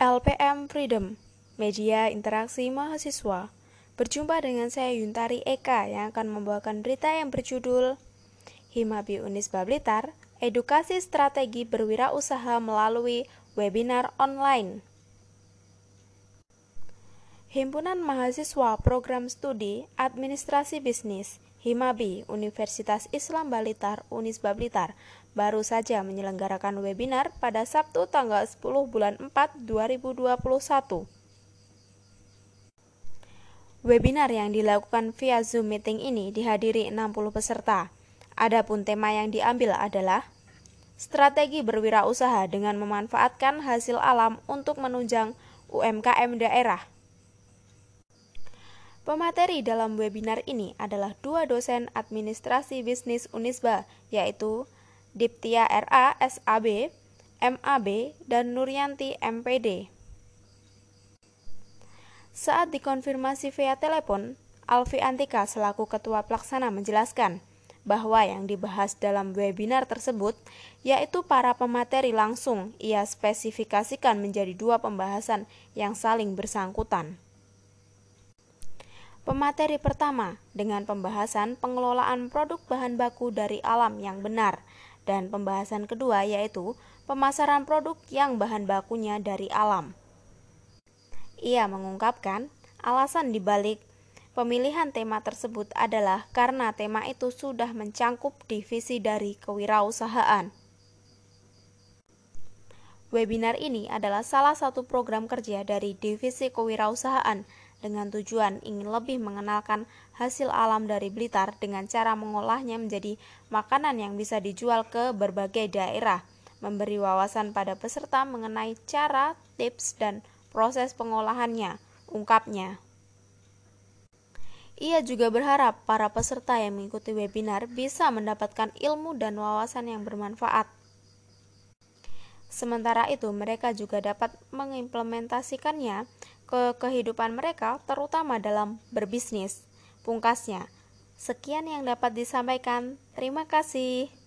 LPM Freedom, media interaksi mahasiswa. Berjumpa dengan saya Yuntari Eka yang akan membawakan berita yang berjudul Himabi Unisba Blitar, Edukasi Strategi Berwirausaha melalui Webinar Online. Himpunan Mahasiswa Program Studi Administrasi Bisnis Himabi Universitas Islam Balitar Unisba Blitar baru saja menyelenggarakan webinar pada Sabtu tanggal 10 bulan 4 2021. Webinar yang dilakukan via Zoom meeting ini dihadiri 60 peserta. Adapun tema yang diambil adalah strategi berwirausaha dengan memanfaatkan hasil alam untuk menunjang UMKM daerah. Pemateri dalam webinar ini adalah dua dosen administrasi bisnis Unisba, yaitu Diptia RA SAB, MAB, dan Nuryanti MPD. Saat dikonfirmasi via telepon, Alfi Antika selaku ketua pelaksana menjelaskan bahwa yang dibahas dalam webinar tersebut yaitu para pemateri langsung ia spesifikasikan menjadi dua pembahasan yang saling bersangkutan. Pemateri pertama dengan pembahasan pengelolaan produk bahan baku dari alam yang benar dan pembahasan kedua yaitu pemasaran produk yang bahan bakunya dari alam. Ia mengungkapkan alasan dibalik pemilihan tema tersebut adalah karena tema itu sudah mencangkup divisi dari kewirausahaan. Webinar ini adalah salah satu program kerja dari divisi kewirausahaan dengan tujuan ingin lebih mengenalkan hasil alam dari Blitar dengan cara mengolahnya menjadi makanan yang bisa dijual ke berbagai daerah, memberi wawasan pada peserta mengenai cara, tips, dan proses pengolahannya, ungkapnya. Ia juga berharap para peserta yang mengikuti webinar bisa mendapatkan ilmu dan wawasan yang bermanfaat. Sementara itu, mereka juga dapat mengimplementasikannya ke kehidupan mereka, terutama dalam berbisnis. Pungkasnya, sekian yang dapat disampaikan. Terima kasih.